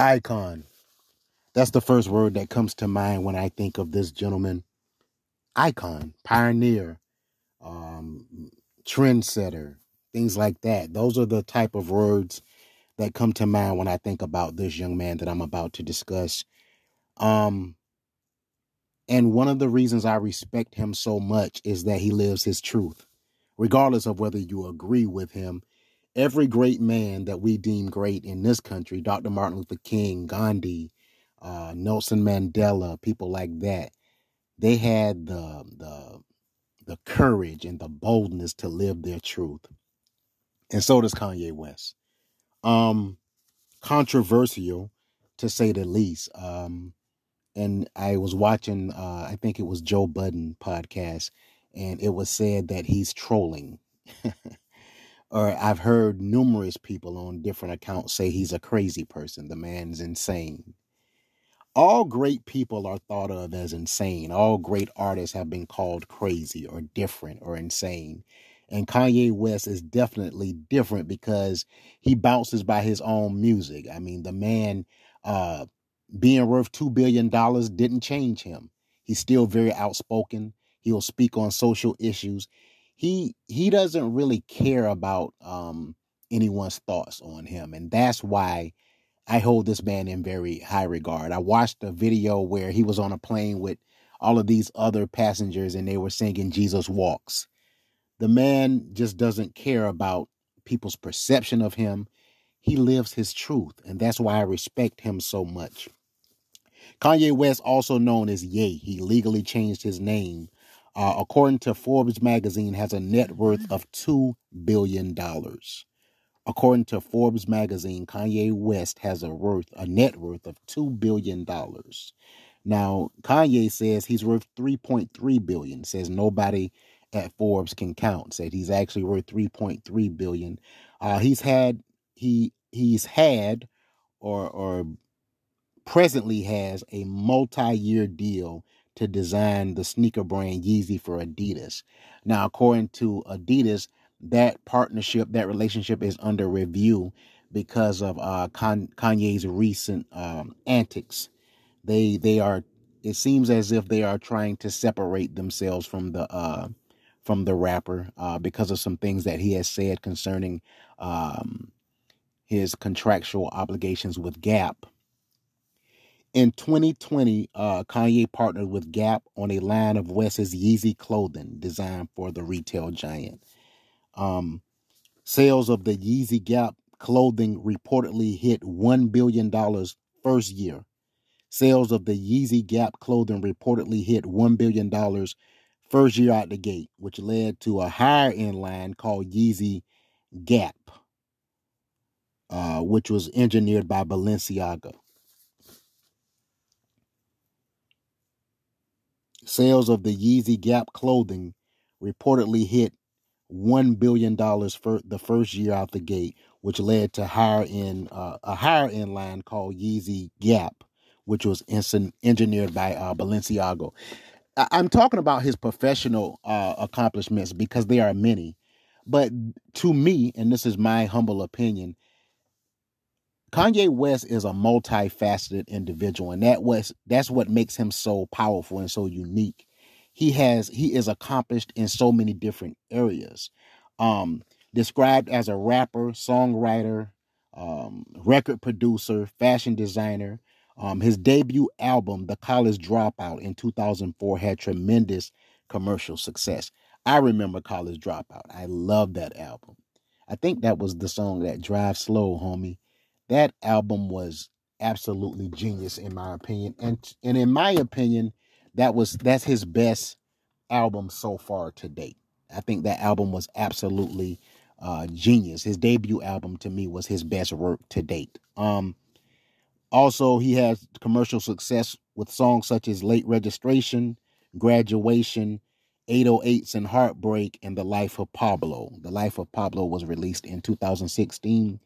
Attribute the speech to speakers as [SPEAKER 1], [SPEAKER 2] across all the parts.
[SPEAKER 1] Icon. That's the first word that comes to mind when I think of this gentleman. Icon, pioneer, um, trendsetter, things like that. Those are the type of words that come to mind when I think about this young man that I'm about to discuss. Um, and one of the reasons I respect him so much is that he lives his truth, regardless of whether you agree with him. Every great man that we deem great in this country, Dr. Martin Luther King, Gandhi, uh, Nelson Mandela, people like that, they had the the the courage and the boldness to live their truth. And so does Kanye West. Um, controversial to say the least. Um, and I was watching, uh, I think it was Joe Budden podcast, and it was said that he's trolling. or I've heard numerous people on different accounts say he's a crazy person. The man's insane all great people are thought of as insane. All great artists have been called crazy or different or insane. And Kanye West is definitely different because he bounces by his own music. I mean, the man uh, being worth $2 billion didn't change him. He's still very outspoken. He'll speak on social issues. He he doesn't really care about um, anyone's thoughts on him. And that's why I hold this man in very high regard. I watched a video where he was on a plane with all of these other passengers and they were singing Jesus Walks. The man just doesn't care about people's perception of him. He lives his truth, and that's why I respect him so much. Kanye West, also known as Ye, he legally changed his name. Uh, according to Forbes magazine, has a net worth of $2 billion. According to Forbes magazine, Kanye West has a worth a net worth of 2 billion dollars. Now, Kanye says he's worth 3.3 billion. Says nobody at Forbes can count. Said he's actually worth 3.3 billion. Uh, he's had he he's had or or presently has a multi-year deal to design the sneaker brand Yeezy for Adidas. Now, according to Adidas, that partnership, that relationship is under review because of uh, Kanye's recent um, antics. They they are. It seems as if they are trying to separate themselves from the uh, from the rapper uh, because of some things that he has said concerning um, his contractual obligations with Gap. In 2020, uh, Kanye partnered with Gap on a line of West's Yeezy clothing designed for the retail giant. Um, sales of the Yeezy Gap clothing reportedly hit $1 billion first year. Sales of the Yeezy Gap clothing reportedly hit $1 billion first year out the gate, which led to a higher end line called Yeezy Gap, uh, which was engineered by Balenciaga. Sales of the Yeezy Gap clothing reportedly hit one billion dollars for the first year out the gate, which led to higher end uh, a higher end line called Yeezy Gap, which was engineered by uh, Balenciaga. I- am talking about his professional uh, accomplishments because there are many, but to me, and this is my humble opinion, Kanye West is a multifaceted individual, and that was that's what makes him so powerful and so unique he has he is accomplished in so many different areas. Um, described as a rapper, songwriter, um, record producer, fashion designer. Um, his debut album, The College Dropout, in 2004, had tremendous commercial success. I remember College Dropout. I love that album. I think that was the song that Drive Slow, homie. That album was absolutely genius in my opinion. And and in my opinion, that was that's his best album so far to date. I think that album was absolutely uh, genius. His debut album to me was his best work to date. Um, also, he has commercial success with songs such as Late Registration, Graduation, 808s and Heartbreak, and The Life of Pablo. The Life of Pablo was released in 2016.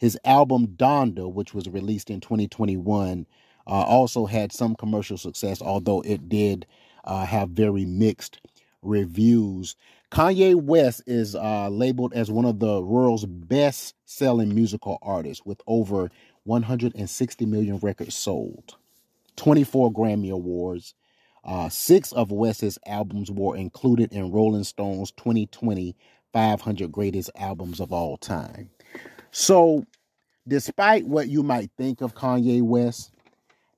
[SPEAKER 1] His album Donda, which was released in 2021, uh, also had some commercial success, although it did uh, have very mixed reviews. Kanye West is uh, labeled as one of the world's best selling musical artists with over 160 million records sold, 24 Grammy Awards. Uh, six of West's albums were included in Rolling Stone's 2020 500 Greatest Albums of All Time. So, despite what you might think of Kanye West,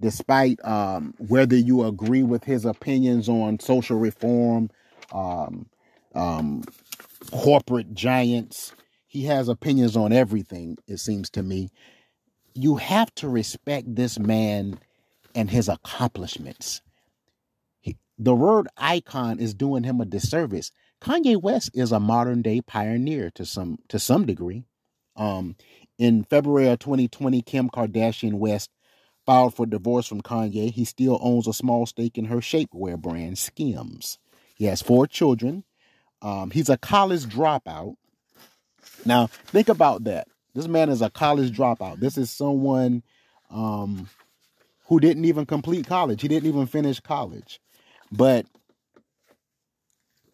[SPEAKER 1] despite um, whether you agree with his opinions on social reform, um, um, corporate giants. He has opinions on everything, it seems to me. You have to respect this man and his accomplishments. He, the word icon is doing him a disservice. Kanye West is a modern day pioneer to some to some degree. Um, in February of 2020, Kim Kardashian West filed for divorce from Kanye. He still owns a small stake in her shapewear brand, Skims. He has four children. Um, he's a college dropout. Now, think about that. This man is a college dropout. This is someone um, who didn't even complete college. He didn't even finish college. But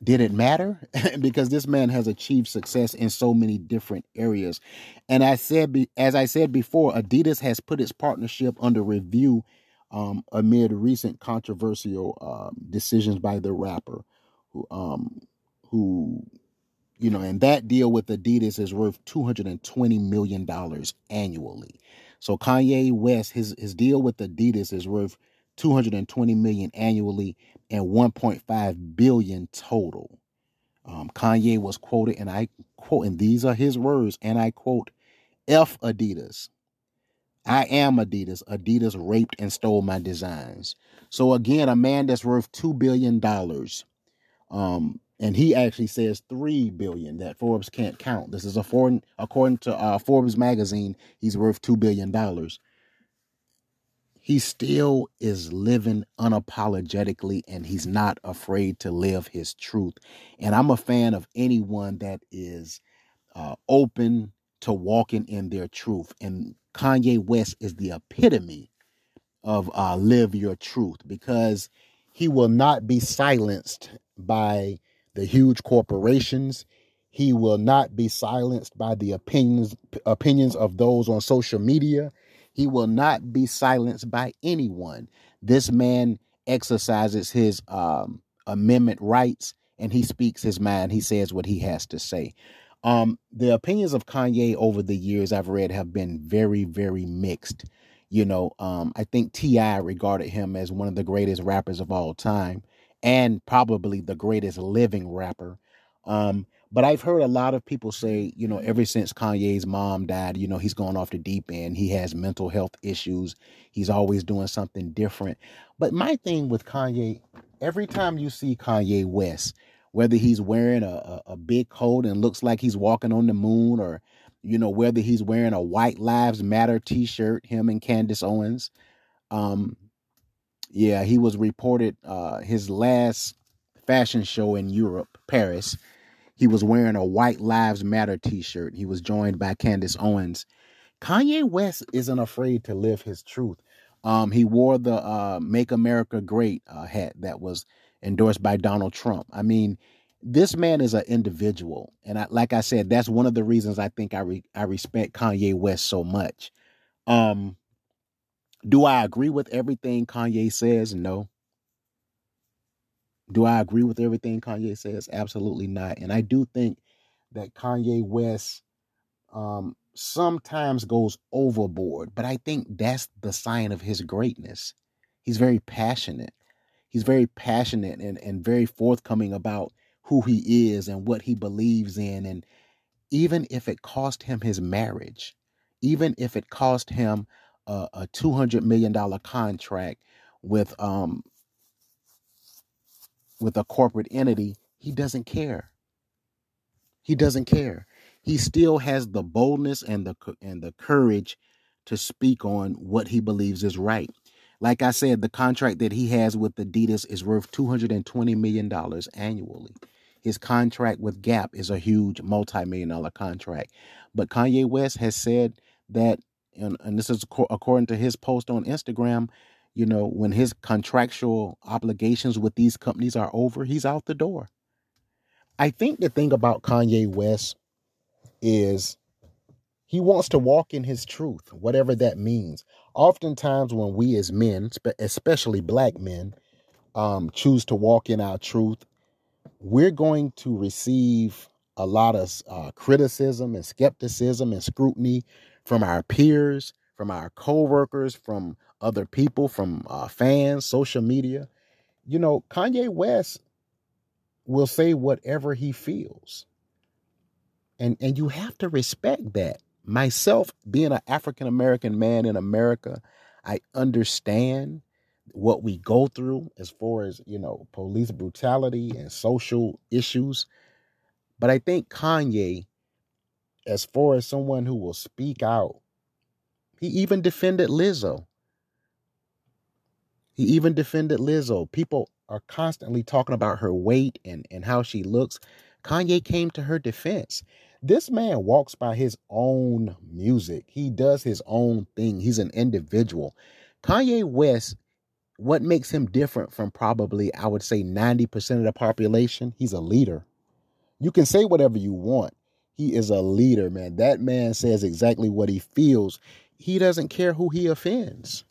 [SPEAKER 1] did it matter? because this man has achieved success in so many different areas. And I said, as I said before, Adidas has put its partnership under review um, amid recent controversial uh, decisions by the rapper, who um, who you know, and that deal with Adidas is worth two hundred and twenty million dollars annually. So Kanye West, his his deal with Adidas is worth two hundred and twenty million annually and one point five billion total. Um, Kanye was quoted, and I quote, and these are his words, and I quote, "F Adidas." I am Adidas. Adidas raped and stole my designs. So again, a man that's worth two billion dollars um, and he actually says three billion that Forbes can't count. This is a foreign, according to uh, Forbes magazine, he's worth two billion dollars. He still is living unapologetically, and he's not afraid to live his truth. And I'm a fan of anyone that is uh, open to walking in their truth. And Kanye West is the epitome of uh, live your truth because he will not be silenced by the huge corporations. He will not be silenced by the opinions opinions of those on social media. He will not be silenced by anyone. This man exercises his um, amendment rights and he speaks his mind. He says what he has to say. Um, the opinions of Kanye over the years I've read have been very, very mixed. You know, um, I think T.I. regarded him as one of the greatest rappers of all time and probably the greatest living rapper. Um, but I've heard a lot of people say, you know, ever since Kanye's mom died, you know, he's gone off the deep end. He has mental health issues. He's always doing something different. But my thing with Kanye, every time you see Kanye West, whether he's wearing a, a, a big coat and looks like he's walking on the moon, or, you know, whether he's wearing a White Lives Matter t shirt, him and Candace Owens, um, yeah, he was reported uh, his last fashion show in Europe, Paris. He was wearing a White Lives Matter t shirt. He was joined by Candace Owens. Kanye West isn't afraid to live his truth. Um, he wore the uh, Make America Great uh, hat that was endorsed by Donald Trump. I mean, this man is an individual. And I, like I said, that's one of the reasons I think I, re- I respect Kanye West so much. Um, do I agree with everything Kanye says? No. Do I agree with everything Kanye says? Absolutely not. And I do think that Kanye West um, sometimes goes overboard, but I think that's the sign of his greatness. He's very passionate. He's very passionate and, and very forthcoming about who he is and what he believes in. And even if it cost him his marriage, even if it cost him a, a two hundred million dollar contract with um with a corporate entity, he doesn't care. He doesn't care. He still has the boldness and the and the courage to speak on what he believes is right. Like I said, the contract that he has with Adidas is worth $220 million annually. His contract with Gap is a huge multi million dollar contract. But Kanye West has said that and, and this is according to his post on Instagram, you know, when his contractual obligations with these companies are over, he's out the door. I think the thing about Kanye West is he wants to walk in his truth, whatever that means. Oftentimes, when we as men, especially black men, um, choose to walk in our truth, we're going to receive a lot of uh, criticism and skepticism and scrutiny from our peers, from our coworkers, from other people, from uh, fans, social media. You know, Kanye West will say whatever he feels. And and you have to respect that. Myself being an African American man in America, I understand what we go through as far as, you know, police brutality and social issues. But I think Kanye as far as someone who will speak out, he even defended Lizzo. He even defended Lizzo. People are constantly talking about her weight and, and how she looks. Kanye came to her defense. This man walks by his own music. He does his own thing. He's an individual. Kanye West, what makes him different from probably, I would say, 90% of the population? He's a leader. You can say whatever you want. He is a leader, man. That man says exactly what he feels. He doesn't care who he offends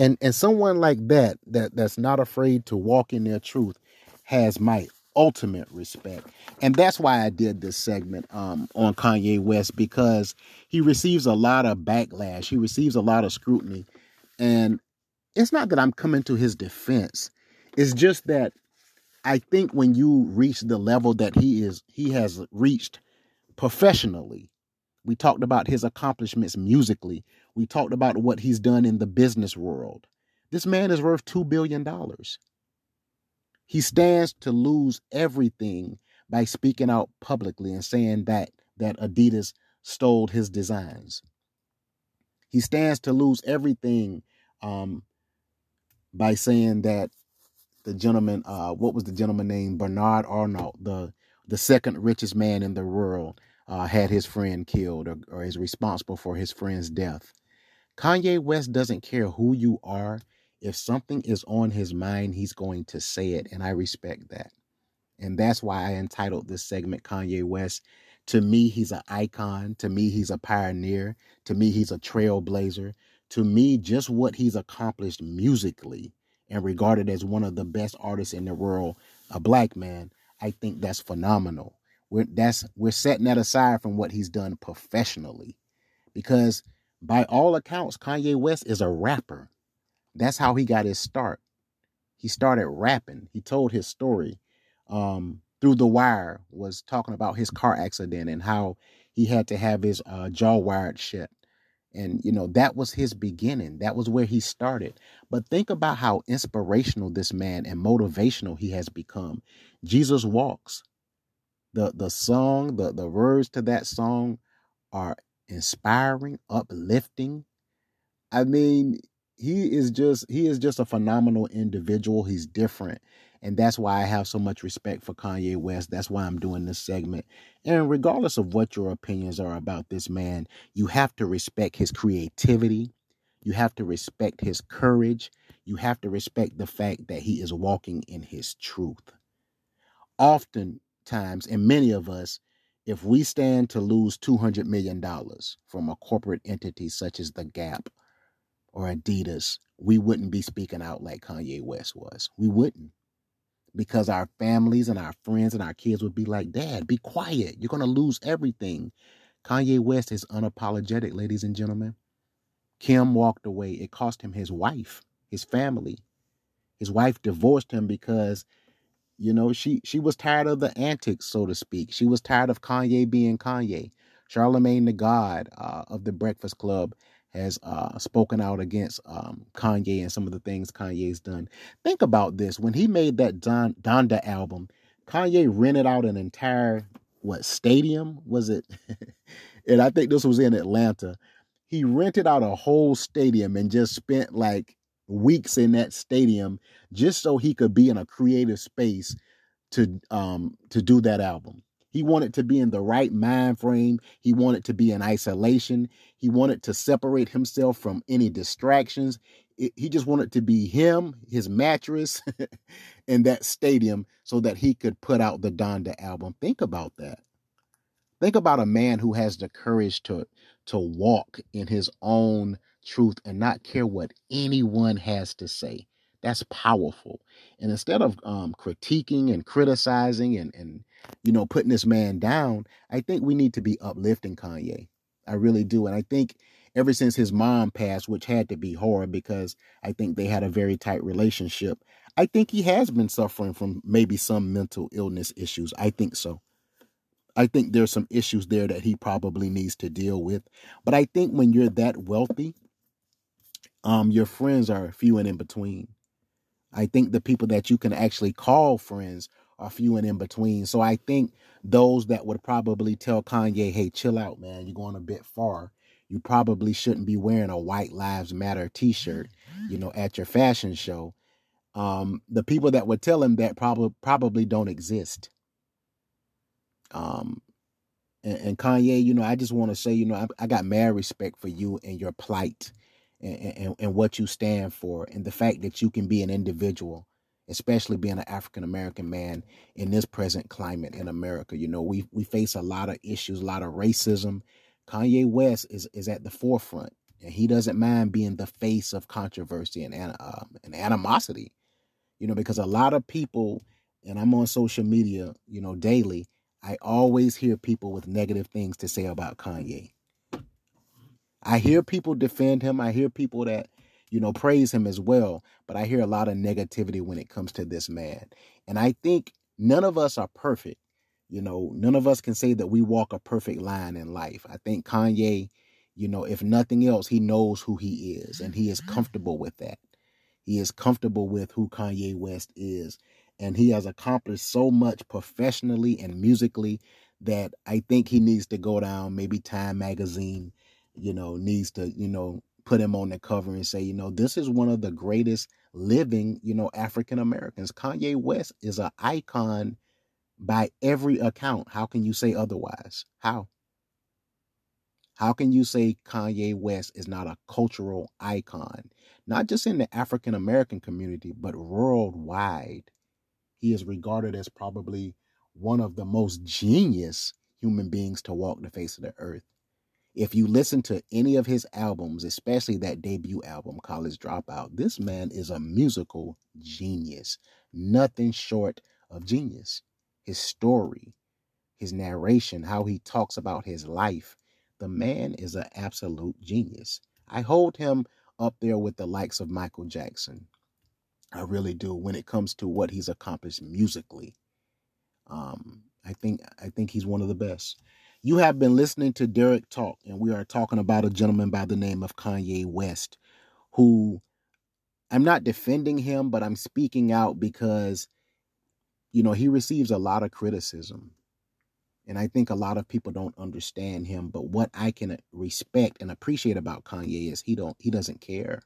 [SPEAKER 1] and and someone like that that that's not afraid to walk in their truth has my ultimate respect. And that's why i did this segment um, on kanye west because he receives a lot of backlash. He receives a lot of scrutiny. And it's not that i'm coming to his defense. It's just that i think when you reach the level that he is he has reached professionally we talked about his accomplishments musically. We talked about what he's done in the business world. This man is worth $2 billion. He stands to lose everything by speaking out publicly and saying that, that Adidas stole his designs. He stands to lose everything um, by saying that the gentleman, uh, what was the gentleman named? Bernard Arnault, the the second richest man in the world, uh, had his friend killed or, or is responsible for his friend's death. Kanye West doesn't care who you are. If something is on his mind, he's going to say it. And I respect that. And that's why I entitled this segment Kanye West. To me, he's an icon. To me, he's a pioneer. To me, he's a trailblazer. To me, just what he's accomplished musically and regarded as one of the best artists in the world, a black man, I think that's phenomenal. We're that's we're setting that aside from what he's done professionally. Because by all accounts, Kanye West is a rapper. That's how he got his start. He started rapping. He told his story um, through the wire, was talking about his car accident and how he had to have his uh, jaw wired shut. And, you know, that was his beginning. That was where he started. But think about how inspirational this man and motivational he has become. Jesus Walks, the the song, the the words to that song are inspiring, uplifting. I mean, he is just he is just a phenomenal individual. He's different. And that's why I have so much respect for Kanye West. That's why I'm doing this segment. And regardless of what your opinions are about this man, you have to respect his creativity. You have to respect his courage. You have to respect the fact that he is walking in his truth. Oftentimes, and many of us, if we stand to lose $200 million from a corporate entity such as the Gap or Adidas, we wouldn't be speaking out like Kanye West was. We wouldn't. Because our families and our friends and our kids would be like, Dad, be quiet. You're going to lose everything. Kanye West is unapologetic, ladies and gentlemen. Kim walked away. It cost him his wife, his family. His wife divorced him because you know, she she was tired of the antics, so to speak. She was tired of Kanye being Kanye. Charlemagne the God uh, of the Breakfast Club has uh, spoken out against um, Kanye and some of the things Kanye's done. Think about this: when he made that Don Donda album, Kanye rented out an entire what stadium was it? and I think this was in Atlanta. He rented out a whole stadium and just spent like weeks in that stadium just so he could be in a creative space to um to do that album. He wanted to be in the right mind frame. He wanted to be in isolation. He wanted to separate himself from any distractions. he just wanted to be him, his mattress, in that stadium so that he could put out the Donda album. Think about that. Think about a man who has the courage to to walk in his own truth and not care what anyone has to say. That's powerful. And instead of um, critiquing and criticizing and, and, you know, putting this man down, I think we need to be uplifting Kanye. I really do. And I think ever since his mom passed, which had to be hard because I think they had a very tight relationship, I think he has been suffering from maybe some mental illness issues. I think so. I think there's some issues there that he probably needs to deal with. But I think when you're that wealthy, um, your friends are few and in between. I think the people that you can actually call friends are few and in between. So I think those that would probably tell Kanye, hey, chill out, man, you're going a bit far. You probably shouldn't be wearing a White Lives Matter t shirt, you know, at your fashion show. Um, the people that would tell him that probably probably don't exist. Um, and, and Kanye, you know, I just want to say, you know, I, I got mad respect for you and your plight and, and, what you stand for and the fact that you can be an individual especially being an African American man in this present climate in America. You know, we we face a lot of issues, a lot of racism. Kanye West is is at the forefront, and he doesn't mind being the face of controversy and uh, and animosity. You know, because a lot of people, and I'm on social media, you know, daily. I always hear people with negative things to say about Kanye. I hear people defend him. I hear people that, you know, praise him as well. But I hear a lot of negativity when it comes to this man. And I think none of us are perfect. You know, none of us can say that we walk a perfect line in life. I think Kanye, you know, if nothing else, he knows who he is and he is mm-hmm. comfortable with that. He is comfortable with who Kanye West is. And he has accomplished so much professionally and musically that I think he needs to go down maybe Time Magazine you know, needs to, you know, put him on the cover and say, you know, this is one of the greatest living, you know, African Americans. Kanye West is an icon by every account. How can you say otherwise? How? How can you say Kanye West is not a cultural icon? Not just in the African American community, but worldwide. He is regarded as probably one of the most genius human beings to walk the face of the earth. If you listen to any of his albums, especially that debut album, College Dropout, this man is a musical genius. Nothing short of genius. His story, his narration, how he talks about his life. The man is an absolute genius. I hold him up there with the likes of Michael Jackson. I really do when it comes to what he's accomplished musically. Um, I think I think he's one of the best. You have been listening to Derrick Talk, and we are talking about a gentleman by the name of Kanye West, who I'm not defending him, but I'm speaking out because, you know, he receives a lot of criticism. And I think a lot of people don't understand him. But what I can respect and appreciate about Kanye is he don't he doesn't care.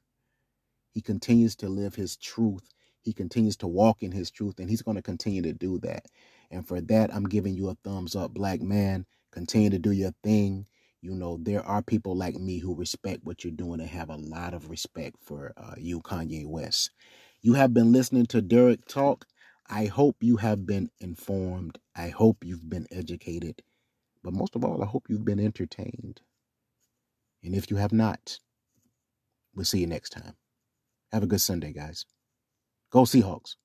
[SPEAKER 1] He continues to live his truth. He continues to walk in his truth, and he's going to continue to do that. And for that, I'm giving you a thumbs up, black man. Continue to do your thing. You know, there are people like me who respect what you're doing and have a lot of respect for uh, you, Kanye West. You have been listening to Derrick Talk. I hope you have been informed. I hope you've been educated. But most of all, I hope you've been entertained. And if you have not, we'll see you next time. Have a good Sunday, guys. Go Seahawks.